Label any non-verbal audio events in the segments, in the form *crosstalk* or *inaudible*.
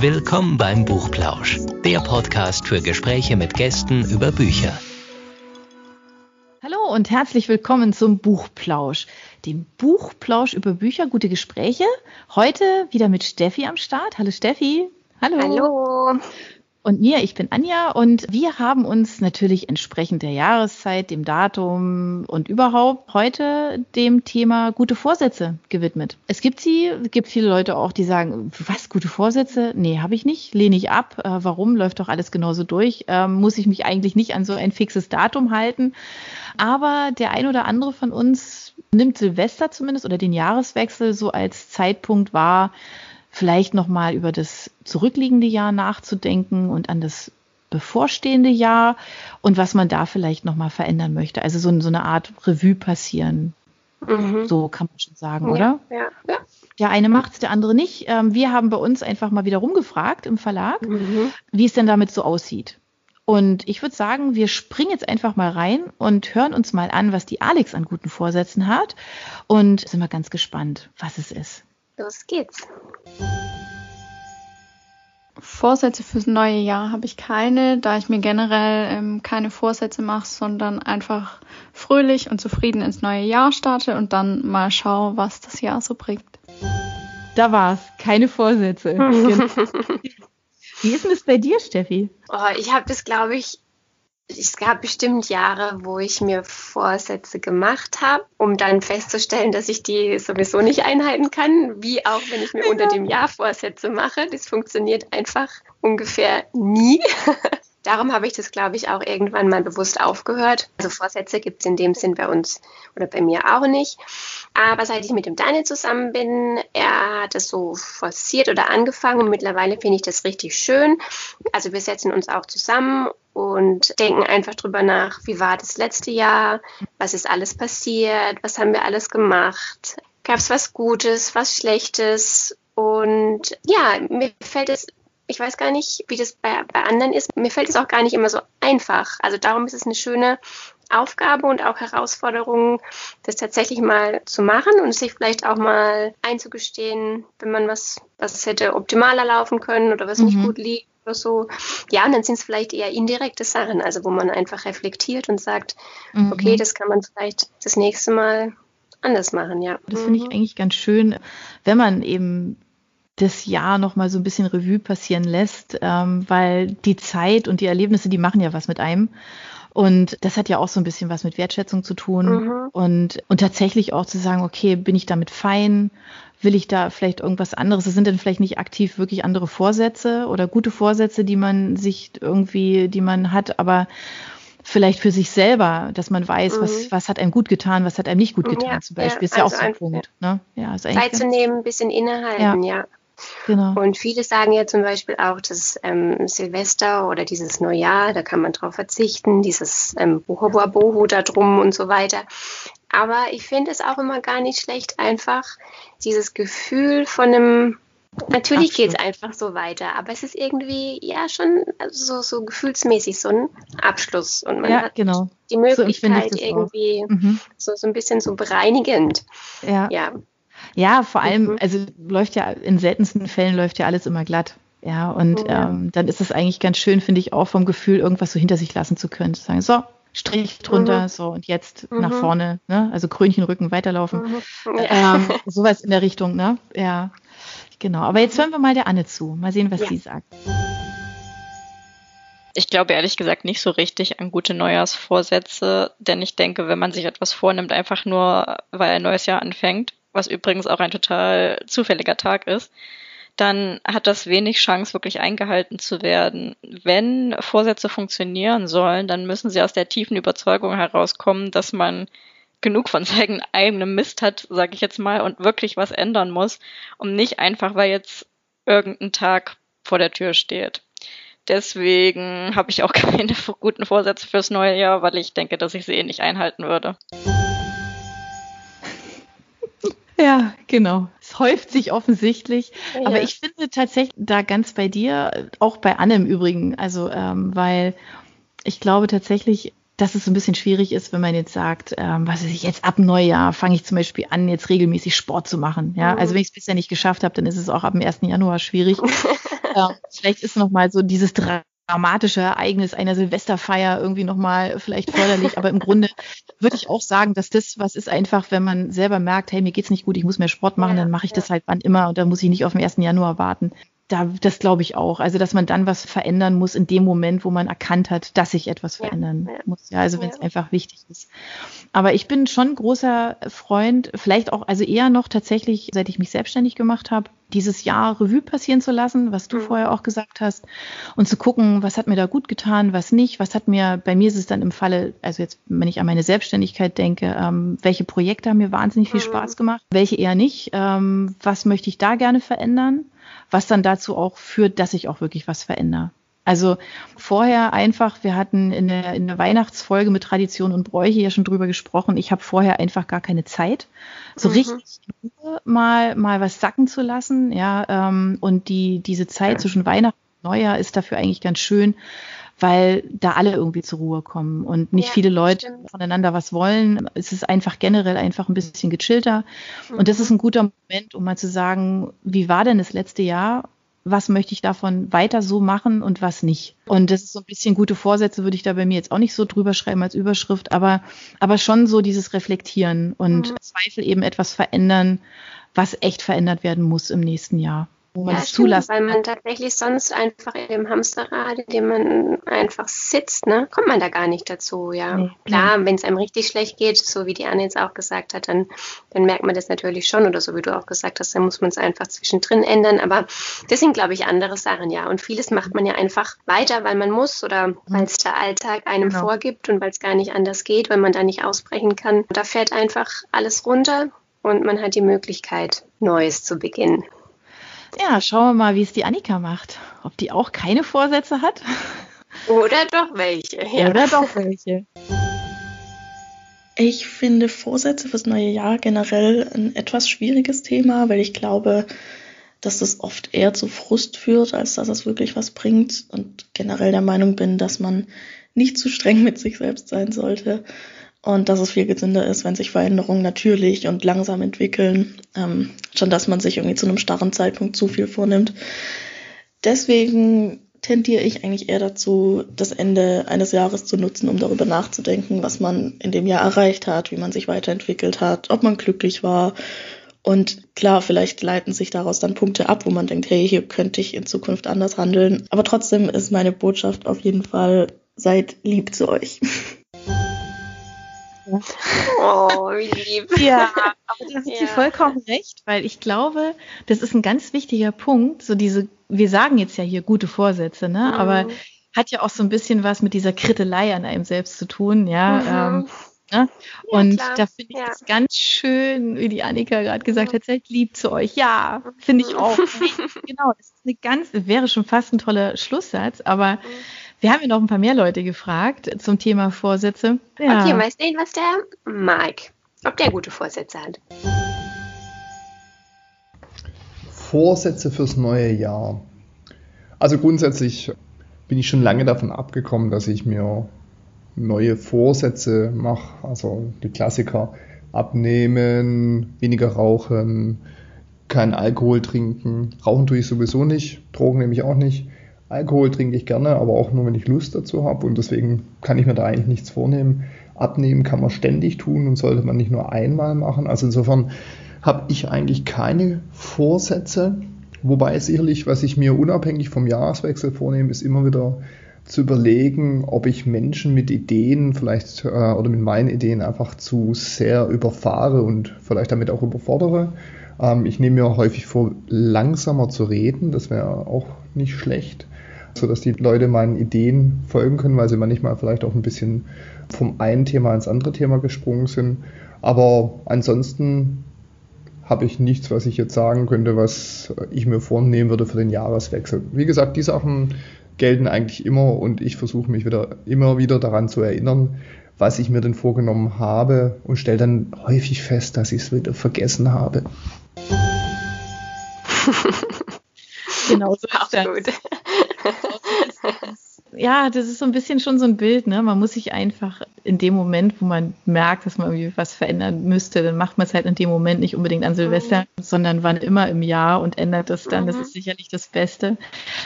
Willkommen beim Buchplausch, der Podcast für Gespräche mit Gästen über Bücher. Hallo und herzlich willkommen zum Buchplausch, dem Buchplausch über Bücher, gute Gespräche. Heute wieder mit Steffi am Start. Hallo Steffi. Hallo. Hallo und mir. Ich bin Anja und wir haben uns natürlich entsprechend der Jahreszeit, dem Datum und überhaupt heute dem Thema gute Vorsätze gewidmet. Es gibt sie, es gibt viele Leute auch, die sagen, was, gute Vorsätze? Nee, habe ich nicht, lehne ich ab. Äh, warum? Läuft doch alles genauso durch. Ähm, muss ich mich eigentlich nicht an so ein fixes Datum halten? Aber der ein oder andere von uns nimmt Silvester zumindest oder den Jahreswechsel so als Zeitpunkt wahr, vielleicht nochmal über das zurückliegende Jahr nachzudenken und an das bevorstehende Jahr und was man da vielleicht nochmal verändern möchte. Also so, so, eine Art Revue passieren. Mhm. So kann man schon sagen, ja, oder? Ja, ja. Der eine macht es, der andere nicht. Ähm, wir haben bei uns einfach mal wieder rumgefragt im Verlag, mhm. wie es denn damit so aussieht. Und ich würde sagen, wir springen jetzt einfach mal rein und hören uns mal an, was die Alex an guten Vorsätzen hat. Und sind wir ganz gespannt, was es ist. Los geht's. Vorsätze fürs neue Jahr habe ich keine, da ich mir generell ähm, keine Vorsätze mache, sondern einfach fröhlich und zufrieden ins neue Jahr starte und dann mal schaue, was das Jahr so bringt. Da war's, keine Vorsätze. *laughs* Wie ist denn das bei dir, Steffi? Oh, ich habe das, glaube ich, es gab bestimmt Jahre, wo ich mir Vorsätze gemacht habe, um dann festzustellen, dass ich die sowieso nicht einhalten kann, wie auch wenn ich mir unter dem Jahr Vorsätze mache. Das funktioniert einfach ungefähr nie. *laughs* Darum habe ich das, glaube ich, auch irgendwann mal bewusst aufgehört. Also Vorsätze gibt es in dem Sinn bei uns oder bei mir auch nicht. Aber seit ich mit dem Daniel zusammen bin, er hat das so forciert oder angefangen und mittlerweile finde ich das richtig schön. Also wir setzen uns auch zusammen und denken einfach drüber nach, wie war das letzte Jahr, was ist alles passiert, was haben wir alles gemacht, gab es was Gutes, was Schlechtes und ja, mir fällt es ich weiß gar nicht, wie das bei, bei anderen ist. Mir fällt es auch gar nicht immer so einfach. Also darum ist es eine schöne Aufgabe und auch Herausforderung, das tatsächlich mal zu machen und sich vielleicht auch mal einzugestehen, wenn man was, was hätte optimaler laufen können oder was mhm. nicht gut liegt oder so. Ja, und dann sind es vielleicht eher indirekte Sachen, also wo man einfach reflektiert und sagt, mhm. okay, das kann man vielleicht das nächste Mal anders machen, ja. Das finde ich mhm. eigentlich ganz schön, wenn man eben das Jahr noch mal so ein bisschen Revue passieren lässt, ähm, weil die Zeit und die Erlebnisse, die machen ja was mit einem. Und das hat ja auch so ein bisschen was mit Wertschätzung zu tun mhm. und, und tatsächlich auch zu sagen, okay, bin ich damit fein? Will ich da vielleicht irgendwas anderes? Es sind dann vielleicht nicht aktiv wirklich andere Vorsätze oder gute Vorsätze, die man sich irgendwie, die man hat, aber vielleicht für sich selber, dass man weiß, mhm. was, was hat einem gut getan, was hat einem nicht gut getan, ja, zum Beispiel. Ja, ist ja also auch so ein Punkt. Ne? Ja, ist Zeit zu nehmen, ein bisschen innehalten, ja. Genau. Und viele sagen ja zum Beispiel auch, dass ähm, Silvester oder dieses Neujahr, da kann man drauf verzichten, dieses ähm, Boho Boho da drum und so weiter. Aber ich finde es auch immer gar nicht schlecht, einfach dieses Gefühl von einem Natürlich geht es einfach so weiter, aber es ist irgendwie ja schon so, so gefühlsmäßig so ein Abschluss und man ja, hat genau. die Möglichkeit so irgendwie mhm. so, so ein bisschen so bereinigend. Ja. ja. Ja, vor allem, mhm. also läuft ja in seltensten Fällen läuft ja alles immer glatt. Ja, und ja. Ähm, dann ist es eigentlich ganz schön, finde ich, auch vom Gefühl, irgendwas so hinter sich lassen zu können. Zu sagen, so, Strich drunter, mhm. so und jetzt mhm. nach vorne, ne? Also Krönchenrücken weiterlaufen. Mhm. Ja. Ähm, sowas in der Richtung, ne? Ja, genau. Aber jetzt hören wir mal der Anne zu. Mal sehen, was ja. sie sagt. Ich glaube ehrlich gesagt nicht so richtig an gute Neujahrsvorsätze, denn ich denke, wenn man sich etwas vornimmt, einfach nur, weil ein neues Jahr anfängt, was übrigens auch ein total zufälliger Tag ist, dann hat das wenig Chance, wirklich eingehalten zu werden. Wenn Vorsätze funktionieren sollen, dann müssen sie aus der tiefen Überzeugung herauskommen, dass man genug von seinem *laughs* eigenen Mist hat, sage ich jetzt mal, und wirklich was ändern muss und nicht einfach, weil jetzt irgendein Tag vor der Tür steht. Deswegen habe ich auch *laughs* keine guten Vorsätze fürs neue Jahr, weil ich denke, dass ich sie eh nicht einhalten würde. Ja, genau. Es häuft sich offensichtlich. Ja. Aber ich finde tatsächlich da ganz bei dir, auch bei Anne im Übrigen, also ähm, weil ich glaube tatsächlich, dass es so ein bisschen schwierig ist, wenn man jetzt sagt, ähm, was weiß ich, jetzt ab Neujahr fange ich zum Beispiel an, jetzt regelmäßig Sport zu machen. Ja, mhm. also wenn ich es bisher nicht geschafft habe, dann ist es auch ab dem 1. Januar schwierig. ja, *laughs* vielleicht ist noch mal so dieses dramatische Ereignis einer Silvesterfeier irgendwie nochmal vielleicht förderlich. Aber im Grunde würde ich auch sagen, dass das was ist einfach, wenn man selber merkt, hey, mir geht's nicht gut, ich muss mehr Sport machen, ja, dann mache ich ja. das halt wann immer und dann muss ich nicht auf den 1. Januar warten da, das glaube ich auch. Also, dass man dann was verändern muss in dem Moment, wo man erkannt hat, dass sich etwas verändern ja, ja. muss. Ja, also wenn es ja. einfach wichtig ist. Aber ich bin schon großer Freund, vielleicht auch, also eher noch tatsächlich, seit ich mich selbstständig gemacht habe, dieses Jahr Revue passieren zu lassen, was du mhm. vorher auch gesagt hast, und zu gucken, was hat mir da gut getan, was nicht, was hat mir, bei mir ist es dann im Falle, also jetzt, wenn ich an meine Selbstständigkeit denke, ähm, welche Projekte haben mir wahnsinnig viel mhm. Spaß gemacht, welche eher nicht, ähm, was möchte ich da gerne verändern? Was dann dazu auch führt, dass ich auch wirklich was verändere. Also vorher einfach, wir hatten in der, in der Weihnachtsfolge mit Tradition und Bräuche ja schon drüber gesprochen. Ich habe vorher einfach gar keine Zeit, so mhm. richtig mal, mal was sacken zu lassen. Ja, ähm, und die, diese Zeit zwischen Weihnachten und Neujahr ist dafür eigentlich ganz schön, weil da alle irgendwie zur Ruhe kommen und nicht ja, viele Leute stimmt. voneinander was wollen. Es ist einfach generell einfach ein bisschen gechillter. Mhm. Und das mhm. ist ein guter Moment, um mal zu sagen, wie war denn das letzte Jahr? Was möchte ich davon weiter so machen und was nicht? Und das ist so ein bisschen gute Vorsätze, würde ich da bei mir jetzt auch nicht so drüber schreiben als Überschrift, aber, aber schon so dieses Reflektieren und mhm. Zweifel eben etwas verändern, was echt verändert werden muss im nächsten Jahr wo man ja, es zulassen Weil man tatsächlich sonst einfach in dem Hamsterrad, in dem man einfach sitzt, ne, kommt man da gar nicht dazu, ja. Nee, Klar, nee. wenn es einem richtig schlecht geht, so wie die Anne jetzt auch gesagt hat, dann, dann merkt man das natürlich schon oder so wie du auch gesagt hast, dann muss man es einfach zwischendrin ändern. Aber das sind, glaube ich, andere Sachen, ja. Und vieles macht man ja einfach weiter, weil man muss oder mhm. weil es der Alltag einem genau. vorgibt und weil es gar nicht anders geht, weil man da nicht ausbrechen kann. Da fährt einfach alles runter und man hat die Möglichkeit, Neues zu beginnen. Ja, schauen wir mal, wie es die Annika macht. Ob die auch keine Vorsätze hat. Oder doch welche. Ja. Oder doch welche. Ich finde Vorsätze fürs neue Jahr generell ein etwas schwieriges Thema, weil ich glaube, dass das oft eher zu Frust führt, als dass es wirklich was bringt. Und generell der Meinung bin, dass man nicht zu streng mit sich selbst sein sollte und dass es viel gesünder ist, wenn sich Veränderungen natürlich und langsam entwickeln, ähm, schon dass man sich irgendwie zu einem starren Zeitpunkt zu viel vornimmt. Deswegen tendiere ich eigentlich eher dazu, das Ende eines Jahres zu nutzen, um darüber nachzudenken, was man in dem Jahr erreicht hat, wie man sich weiterentwickelt hat, ob man glücklich war. Und klar, vielleicht leiten sich daraus dann Punkte ab, wo man denkt, hey, hier könnte ich in Zukunft anders handeln. Aber trotzdem ist meine Botschaft auf jeden Fall, seid lieb zu euch. *laughs* Oh, wie lieb. *laughs* Ja, aber da sind ja. Sie vollkommen recht, weil ich glaube, das ist ein ganz wichtiger Punkt. So diese, wir sagen jetzt ja hier gute Vorsätze, ne? Mhm. Aber hat ja auch so ein bisschen was mit dieser Krittelei an einem selbst zu tun, ja. Mhm. Ähm, Ne? Ja, und klar. da finde ich ja. das ganz schön, wie die Annika gerade gesagt hat, seid lieb zu euch. Ja, finde ich auch. *laughs* genau, das ist eine ganz, wäre schon fast ein toller Schlusssatz, aber mhm. Wir haben ja noch ein paar mehr Leute gefragt zum Thema Vorsätze. Ja. Okay, mal sehen, was der Mike, ob der gute Vorsätze hat. Vorsätze fürs neue Jahr. Also grundsätzlich bin ich schon lange davon abgekommen, dass ich mir neue Vorsätze mache. Also die Klassiker abnehmen, weniger rauchen, kein Alkohol trinken. Rauchen tue ich sowieso nicht, Drogen nehme ich auch nicht. Alkohol trinke ich gerne, aber auch nur, wenn ich Lust dazu habe und deswegen kann ich mir da eigentlich nichts vornehmen. Abnehmen kann man ständig tun und sollte man nicht nur einmal machen. Also insofern habe ich eigentlich keine Vorsätze, wobei sicherlich, was ich mir unabhängig vom Jahreswechsel vornehme, ist immer wieder zu überlegen, ob ich Menschen mit Ideen vielleicht äh, oder mit meinen Ideen einfach zu sehr überfahre und vielleicht damit auch überfordere. Ähm, ich nehme mir häufig vor, langsamer zu reden, das wäre auch nicht schlecht sodass die Leute meinen Ideen folgen können, weil sie manchmal vielleicht auch ein bisschen vom einen Thema ins andere Thema gesprungen sind. Aber ansonsten habe ich nichts, was ich jetzt sagen könnte, was ich mir vornehmen würde für den Jahreswechsel. Wie gesagt, die Sachen gelten eigentlich immer und ich versuche mich wieder immer wieder daran zu erinnern, was ich mir denn vorgenommen habe und stelle dann häufig fest, dass ich es wieder vergessen habe. *laughs* genau so ist das. Ja, das ist so ein bisschen schon so ein Bild, ne? Man muss sich einfach in dem Moment, wo man merkt, dass man irgendwie was verändern müsste, dann macht man es halt in dem Moment nicht unbedingt an Silvester, mhm. sondern wann immer im Jahr und ändert das dann. Mhm. Das ist sicherlich das Beste.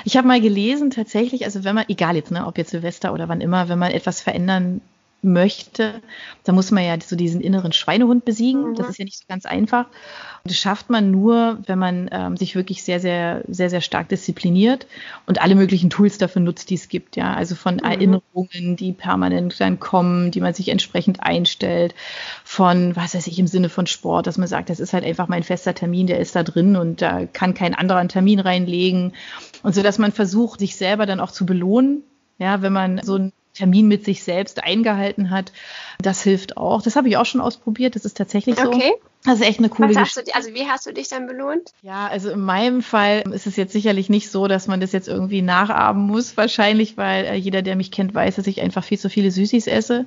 Ich habe mal gelesen, tatsächlich, also wenn man, egal jetzt, ne, ob jetzt Silvester oder wann immer, wenn man etwas verändern möchte, da muss man ja so diesen inneren Schweinehund besiegen. Mhm. Das ist ja nicht so ganz einfach. Und das schafft man nur, wenn man ähm, sich wirklich sehr, sehr, sehr, sehr stark diszipliniert und alle möglichen Tools dafür nutzt, die es gibt. Ja, also von mhm. Erinnerungen, die permanent dann kommen, die man sich entsprechend einstellt, von, was weiß ich, im Sinne von Sport, dass man sagt, das ist halt einfach mein fester Termin, der ist da drin und da kann kein anderer einen Termin reinlegen. Und so, dass man versucht, sich selber dann auch zu belohnen. Ja, wenn man so ein Termin mit sich selbst eingehalten hat. Das hilft auch. Das habe ich auch schon ausprobiert. Das ist tatsächlich so. Okay. Das ist echt eine coole Was hast du, Also wie hast du dich dann belohnt? Ja, also in meinem Fall ist es jetzt sicherlich nicht so, dass man das jetzt irgendwie nachahmen muss, wahrscheinlich, weil äh, jeder, der mich kennt, weiß, dass ich einfach viel zu viele Süßis esse.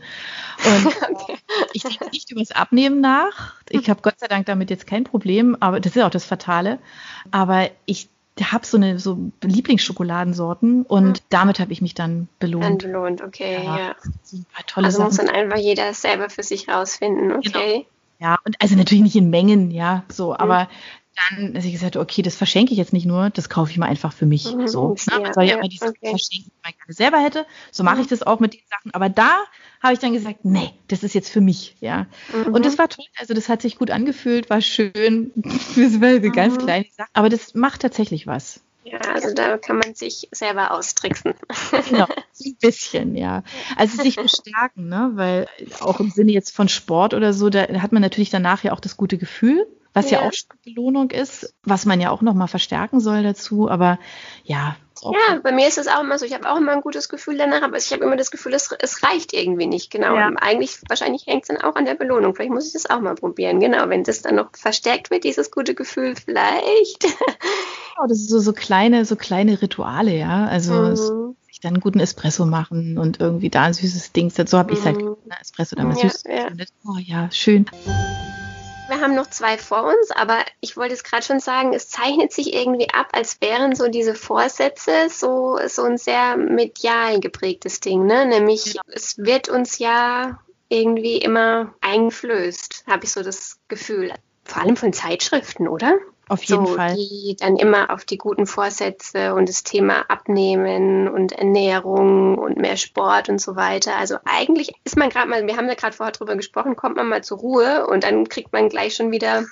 Und *laughs* okay. ich denke nicht über das Abnehmen nach. Ich habe Gott sei Dank damit jetzt kein Problem, aber das ist auch das Fatale. Aber ich habe so eine so Lieblingsschokoladensorten und mhm. damit habe ich mich dann belohnt. Dann belohnt, okay, ja. ja. tolle also Sachen. muss dann einfach jeder selber für sich rausfinden, okay. Genau. Ja, und also natürlich nicht in Mengen, ja, so, mhm. aber dann, dass ich gesagt okay, das verschenke ich jetzt nicht nur, das kaufe ich mal einfach für mich. Mhm, so, ne? Man soll ja, ja immer die Sachen okay. verschenken, die man gerne selber hätte. So mache ich mhm. das auch mit den Sachen. Aber da habe ich dann gesagt, nee, das ist jetzt für mich, ja. Mhm. Und das war toll. Also das hat sich gut angefühlt, war schön. das war eine ganz mhm. kleine Sache. Aber das macht tatsächlich was. Ja, also da kann man sich selber austricksen. Genau, *laughs* ein bisschen, ja. Also sich *laughs* bestärken, ne? weil auch im Sinne jetzt von Sport oder so, da hat man natürlich danach ja auch das gute Gefühl was ja, ja auch Belohnung ist, was man ja auch nochmal verstärken soll dazu. Aber ja. Ja, bei mir ist es auch immer so. Ich habe auch immer ein gutes Gefühl danach, aber ich habe immer das Gefühl, es, es reicht irgendwie nicht. Genau. Ja. Eigentlich, wahrscheinlich hängt es dann auch an der Belohnung. Vielleicht muss ich das auch mal probieren. Genau, wenn das dann noch verstärkt wird, dieses gute Gefühl, vielleicht. *laughs* Genau, das sind so, so kleine, so kleine Rituale, ja. Also mhm. sich dann einen guten Espresso machen und irgendwie da ein süßes Ding. So habe ich es halt. Mhm. Espresso oder mal ja, süß. Ja. Oh ja, schön. Wir haben noch zwei vor uns, aber ich wollte es gerade schon sagen, es zeichnet sich irgendwie ab, als wären so diese Vorsätze so, so ein sehr medial geprägtes Ding, ne? Nämlich, ja. es wird uns ja irgendwie immer eingeflößt, habe ich so das Gefühl. Vor allem von Zeitschriften, oder? Auf jeden so, Fall. Die dann immer auf die guten Vorsätze und das Thema Abnehmen und Ernährung und mehr Sport und so weiter. Also eigentlich ist man gerade mal, wir haben ja gerade vorher drüber gesprochen, kommt man mal zur Ruhe und dann kriegt man gleich schon wieder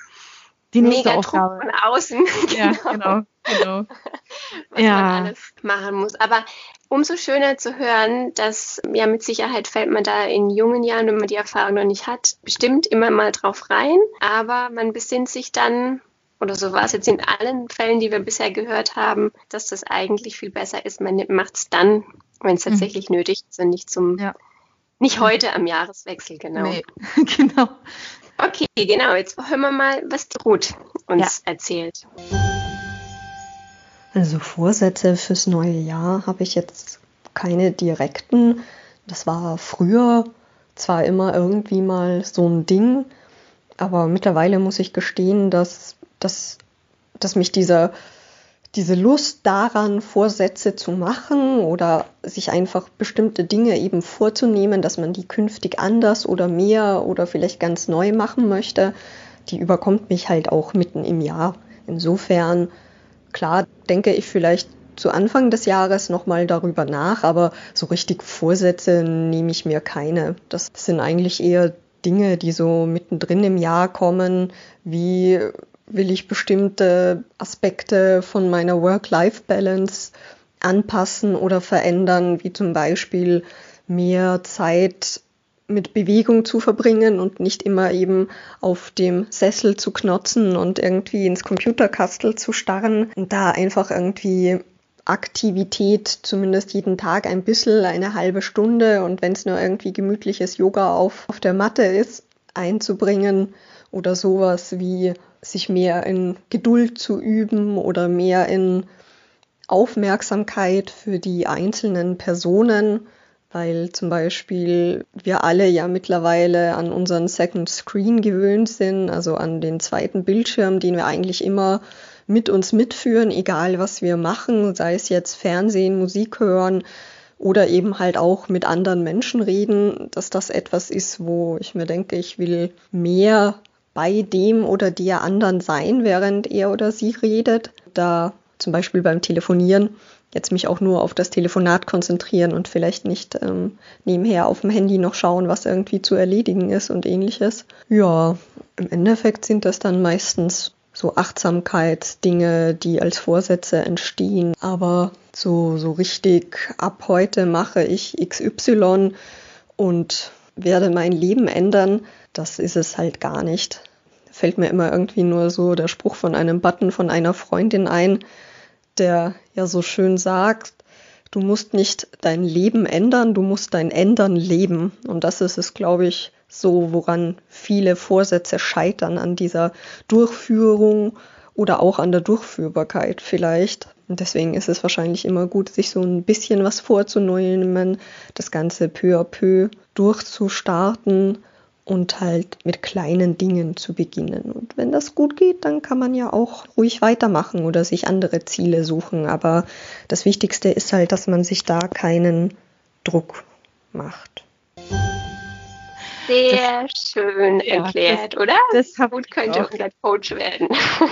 die nächste mega Aufgabe. von außen. *laughs* Ja, genau. genau. *laughs* Was ja. man alles machen muss. Aber umso schöner zu hören, dass ja mit Sicherheit fällt man da in jungen Jahren, wenn man die Erfahrung noch nicht hat, bestimmt immer mal drauf rein. Aber man besinnt sich dann oder so war es jetzt in allen Fällen, die wir bisher gehört haben, dass das eigentlich viel besser ist. Man macht es dann, wenn es mhm. tatsächlich mhm. nötig ist und nicht zum, ja. nicht heute am Jahreswechsel, genau. Nee, *laughs* genau. Okay, genau. Jetzt hören wir mal, was die Ruth uns ja. erzählt. Also Vorsätze fürs neue Jahr habe ich jetzt keine direkten. Das war früher zwar immer irgendwie mal so ein Ding, aber mittlerweile muss ich gestehen, dass dass, dass mich dieser, diese Lust daran, Vorsätze zu machen oder sich einfach bestimmte Dinge eben vorzunehmen, dass man die künftig anders oder mehr oder vielleicht ganz neu machen möchte, die überkommt mich halt auch mitten im Jahr. Insofern, klar, denke ich vielleicht zu Anfang des Jahres nochmal darüber nach, aber so richtig Vorsätze nehme ich mir keine. Das sind eigentlich eher Dinge, die so mittendrin im Jahr kommen, wie will ich bestimmte Aspekte von meiner Work-Life-Balance anpassen oder verändern, wie zum Beispiel mehr Zeit mit Bewegung zu verbringen und nicht immer eben auf dem Sessel zu knotzen und irgendwie ins Computerkastel zu starren und da einfach irgendwie Aktivität, zumindest jeden Tag ein bisschen, eine halbe Stunde und wenn es nur irgendwie gemütliches Yoga auf, auf der Matte ist, einzubringen oder sowas wie sich mehr in Geduld zu üben oder mehr in Aufmerksamkeit für die einzelnen Personen, weil zum Beispiel wir alle ja mittlerweile an unseren Second Screen gewöhnt sind, also an den zweiten Bildschirm, den wir eigentlich immer mit uns mitführen, egal was wir machen, sei es jetzt Fernsehen, Musik hören, oder eben halt auch mit anderen Menschen reden, dass das etwas ist, wo ich mir denke, ich will mehr bei dem oder der anderen sein, während er oder sie redet. Da zum Beispiel beim Telefonieren jetzt mich auch nur auf das Telefonat konzentrieren und vielleicht nicht ähm, nebenher auf dem Handy noch schauen, was irgendwie zu erledigen ist und ähnliches. Ja, im Endeffekt sind das dann meistens so Achtsamkeitsdinge, die als Vorsätze entstehen. Aber so, so richtig ab heute mache ich XY und werde mein Leben ändern, das ist es halt gar nicht. Fällt mir immer irgendwie nur so der Spruch von einem Button von einer Freundin ein, der ja so schön sagt, du musst nicht dein Leben ändern, du musst dein Ändern leben. Und das ist es, glaube ich, so, woran viele Vorsätze scheitern, an dieser Durchführung oder auch an der Durchführbarkeit vielleicht. Und deswegen ist es wahrscheinlich immer gut, sich so ein bisschen was vorzunehmen, das Ganze peu à peu durchzustarten und halt mit kleinen Dingen zu beginnen. Und wenn das gut geht, dann kann man ja auch ruhig weitermachen oder sich andere Ziele suchen. Aber das Wichtigste ist halt, dass man sich da keinen Druck macht. Sehr das, schön ja, erklärt, das, oder? Das gut könnte unser Coach werden.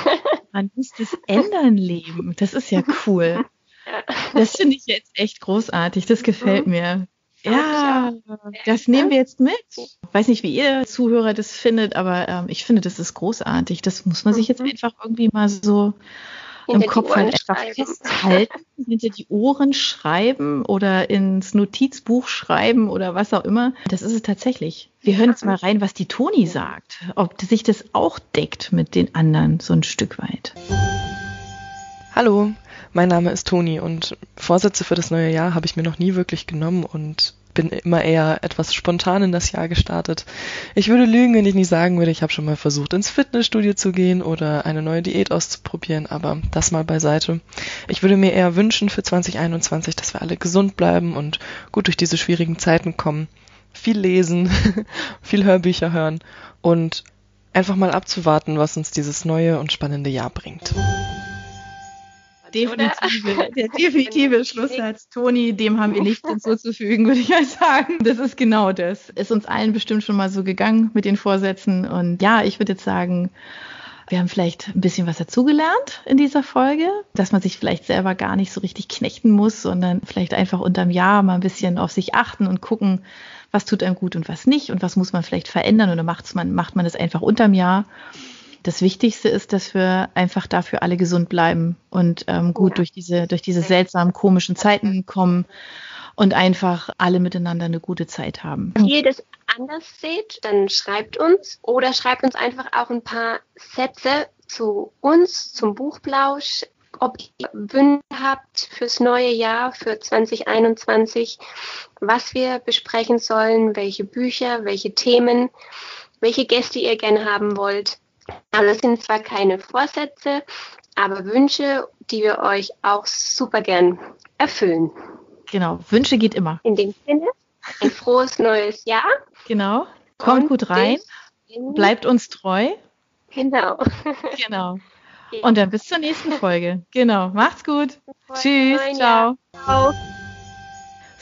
*laughs* Man muss das ändern leben. Das ist ja cool. *laughs* Das finde ich jetzt echt großartig. Das gefällt mhm. mir. Ja, das nehmen wir jetzt mit. Ich weiß nicht, wie ihr Zuhörer das findet, aber ähm, ich finde, das ist großartig. Das muss man sich jetzt mhm. einfach irgendwie mal so hinter im Kopf halt einfach festhalten, *laughs* hinter die Ohren schreiben oder ins Notizbuch schreiben oder was auch immer. Das ist es tatsächlich. Wir hören jetzt mal rein, was die Toni sagt, ob sich das auch deckt mit den anderen so ein Stück weit. Hallo, mein Name ist Toni und Vorsätze für das neue Jahr habe ich mir noch nie wirklich genommen und bin immer eher etwas spontan in das Jahr gestartet. Ich würde lügen, wenn ich nicht sagen würde, ich habe schon mal versucht, ins Fitnessstudio zu gehen oder eine neue Diät auszuprobieren, aber das mal beiseite. Ich würde mir eher wünschen für 2021, dass wir alle gesund bleiben und gut durch diese schwierigen Zeiten kommen. Viel lesen, *laughs* viel Hörbücher hören und einfach mal abzuwarten, was uns dieses neue und spannende Jahr bringt definitive, *laughs* der definitive Schlusssatz. Toni, dem haben wir *laughs* nichts hinzuzufügen, würde ich mal sagen. Das ist genau das. Ist uns allen bestimmt schon mal so gegangen mit den Vorsätzen. Und ja, ich würde jetzt sagen, wir haben vielleicht ein bisschen was dazugelernt in dieser Folge, dass man sich vielleicht selber gar nicht so richtig knechten muss, sondern vielleicht einfach unterm Jahr mal ein bisschen auf sich achten und gucken, was tut einem gut und was nicht und was muss man vielleicht verändern oder macht's man, macht man das einfach unterm Jahr das Wichtigste ist, dass wir einfach dafür alle gesund bleiben und ähm, gut ja. durch diese, durch diese seltsamen, komischen Zeiten kommen und einfach alle miteinander eine gute Zeit haben. Wenn ihr das anders seht, dann schreibt uns oder schreibt uns einfach auch ein paar Sätze zu uns, zum Buchplausch, ob ihr Wünsche habt fürs neue Jahr, für 2021, was wir besprechen sollen, welche Bücher, welche Themen, welche Gäste ihr gerne haben wollt. Also es sind zwar keine Vorsätze, aber Wünsche, die wir euch auch super gern erfüllen. Genau, Wünsche geht immer. In dem Sinne, ein frohes neues Jahr. Genau, kommt gut rein, bleibt uns treu. Genau. Genau. *laughs* Und dann bis zur nächsten Folge. Genau, macht's gut. Tschüss, ciao. ciao.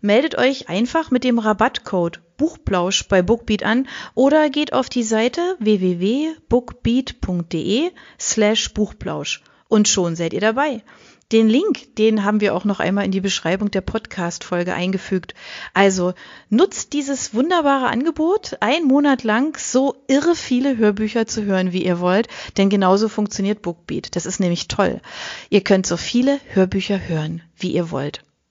Meldet euch einfach mit dem Rabattcode Buchplausch bei Bookbeat an oder geht auf die Seite www.bookbeat.de slash Buchplausch und schon seid ihr dabei. Den Link, den haben wir auch noch einmal in die Beschreibung der Podcast-Folge eingefügt. Also nutzt dieses wunderbare Angebot, einen Monat lang so irre viele Hörbücher zu hören, wie ihr wollt, denn genauso funktioniert Bookbeat. Das ist nämlich toll. Ihr könnt so viele Hörbücher hören, wie ihr wollt.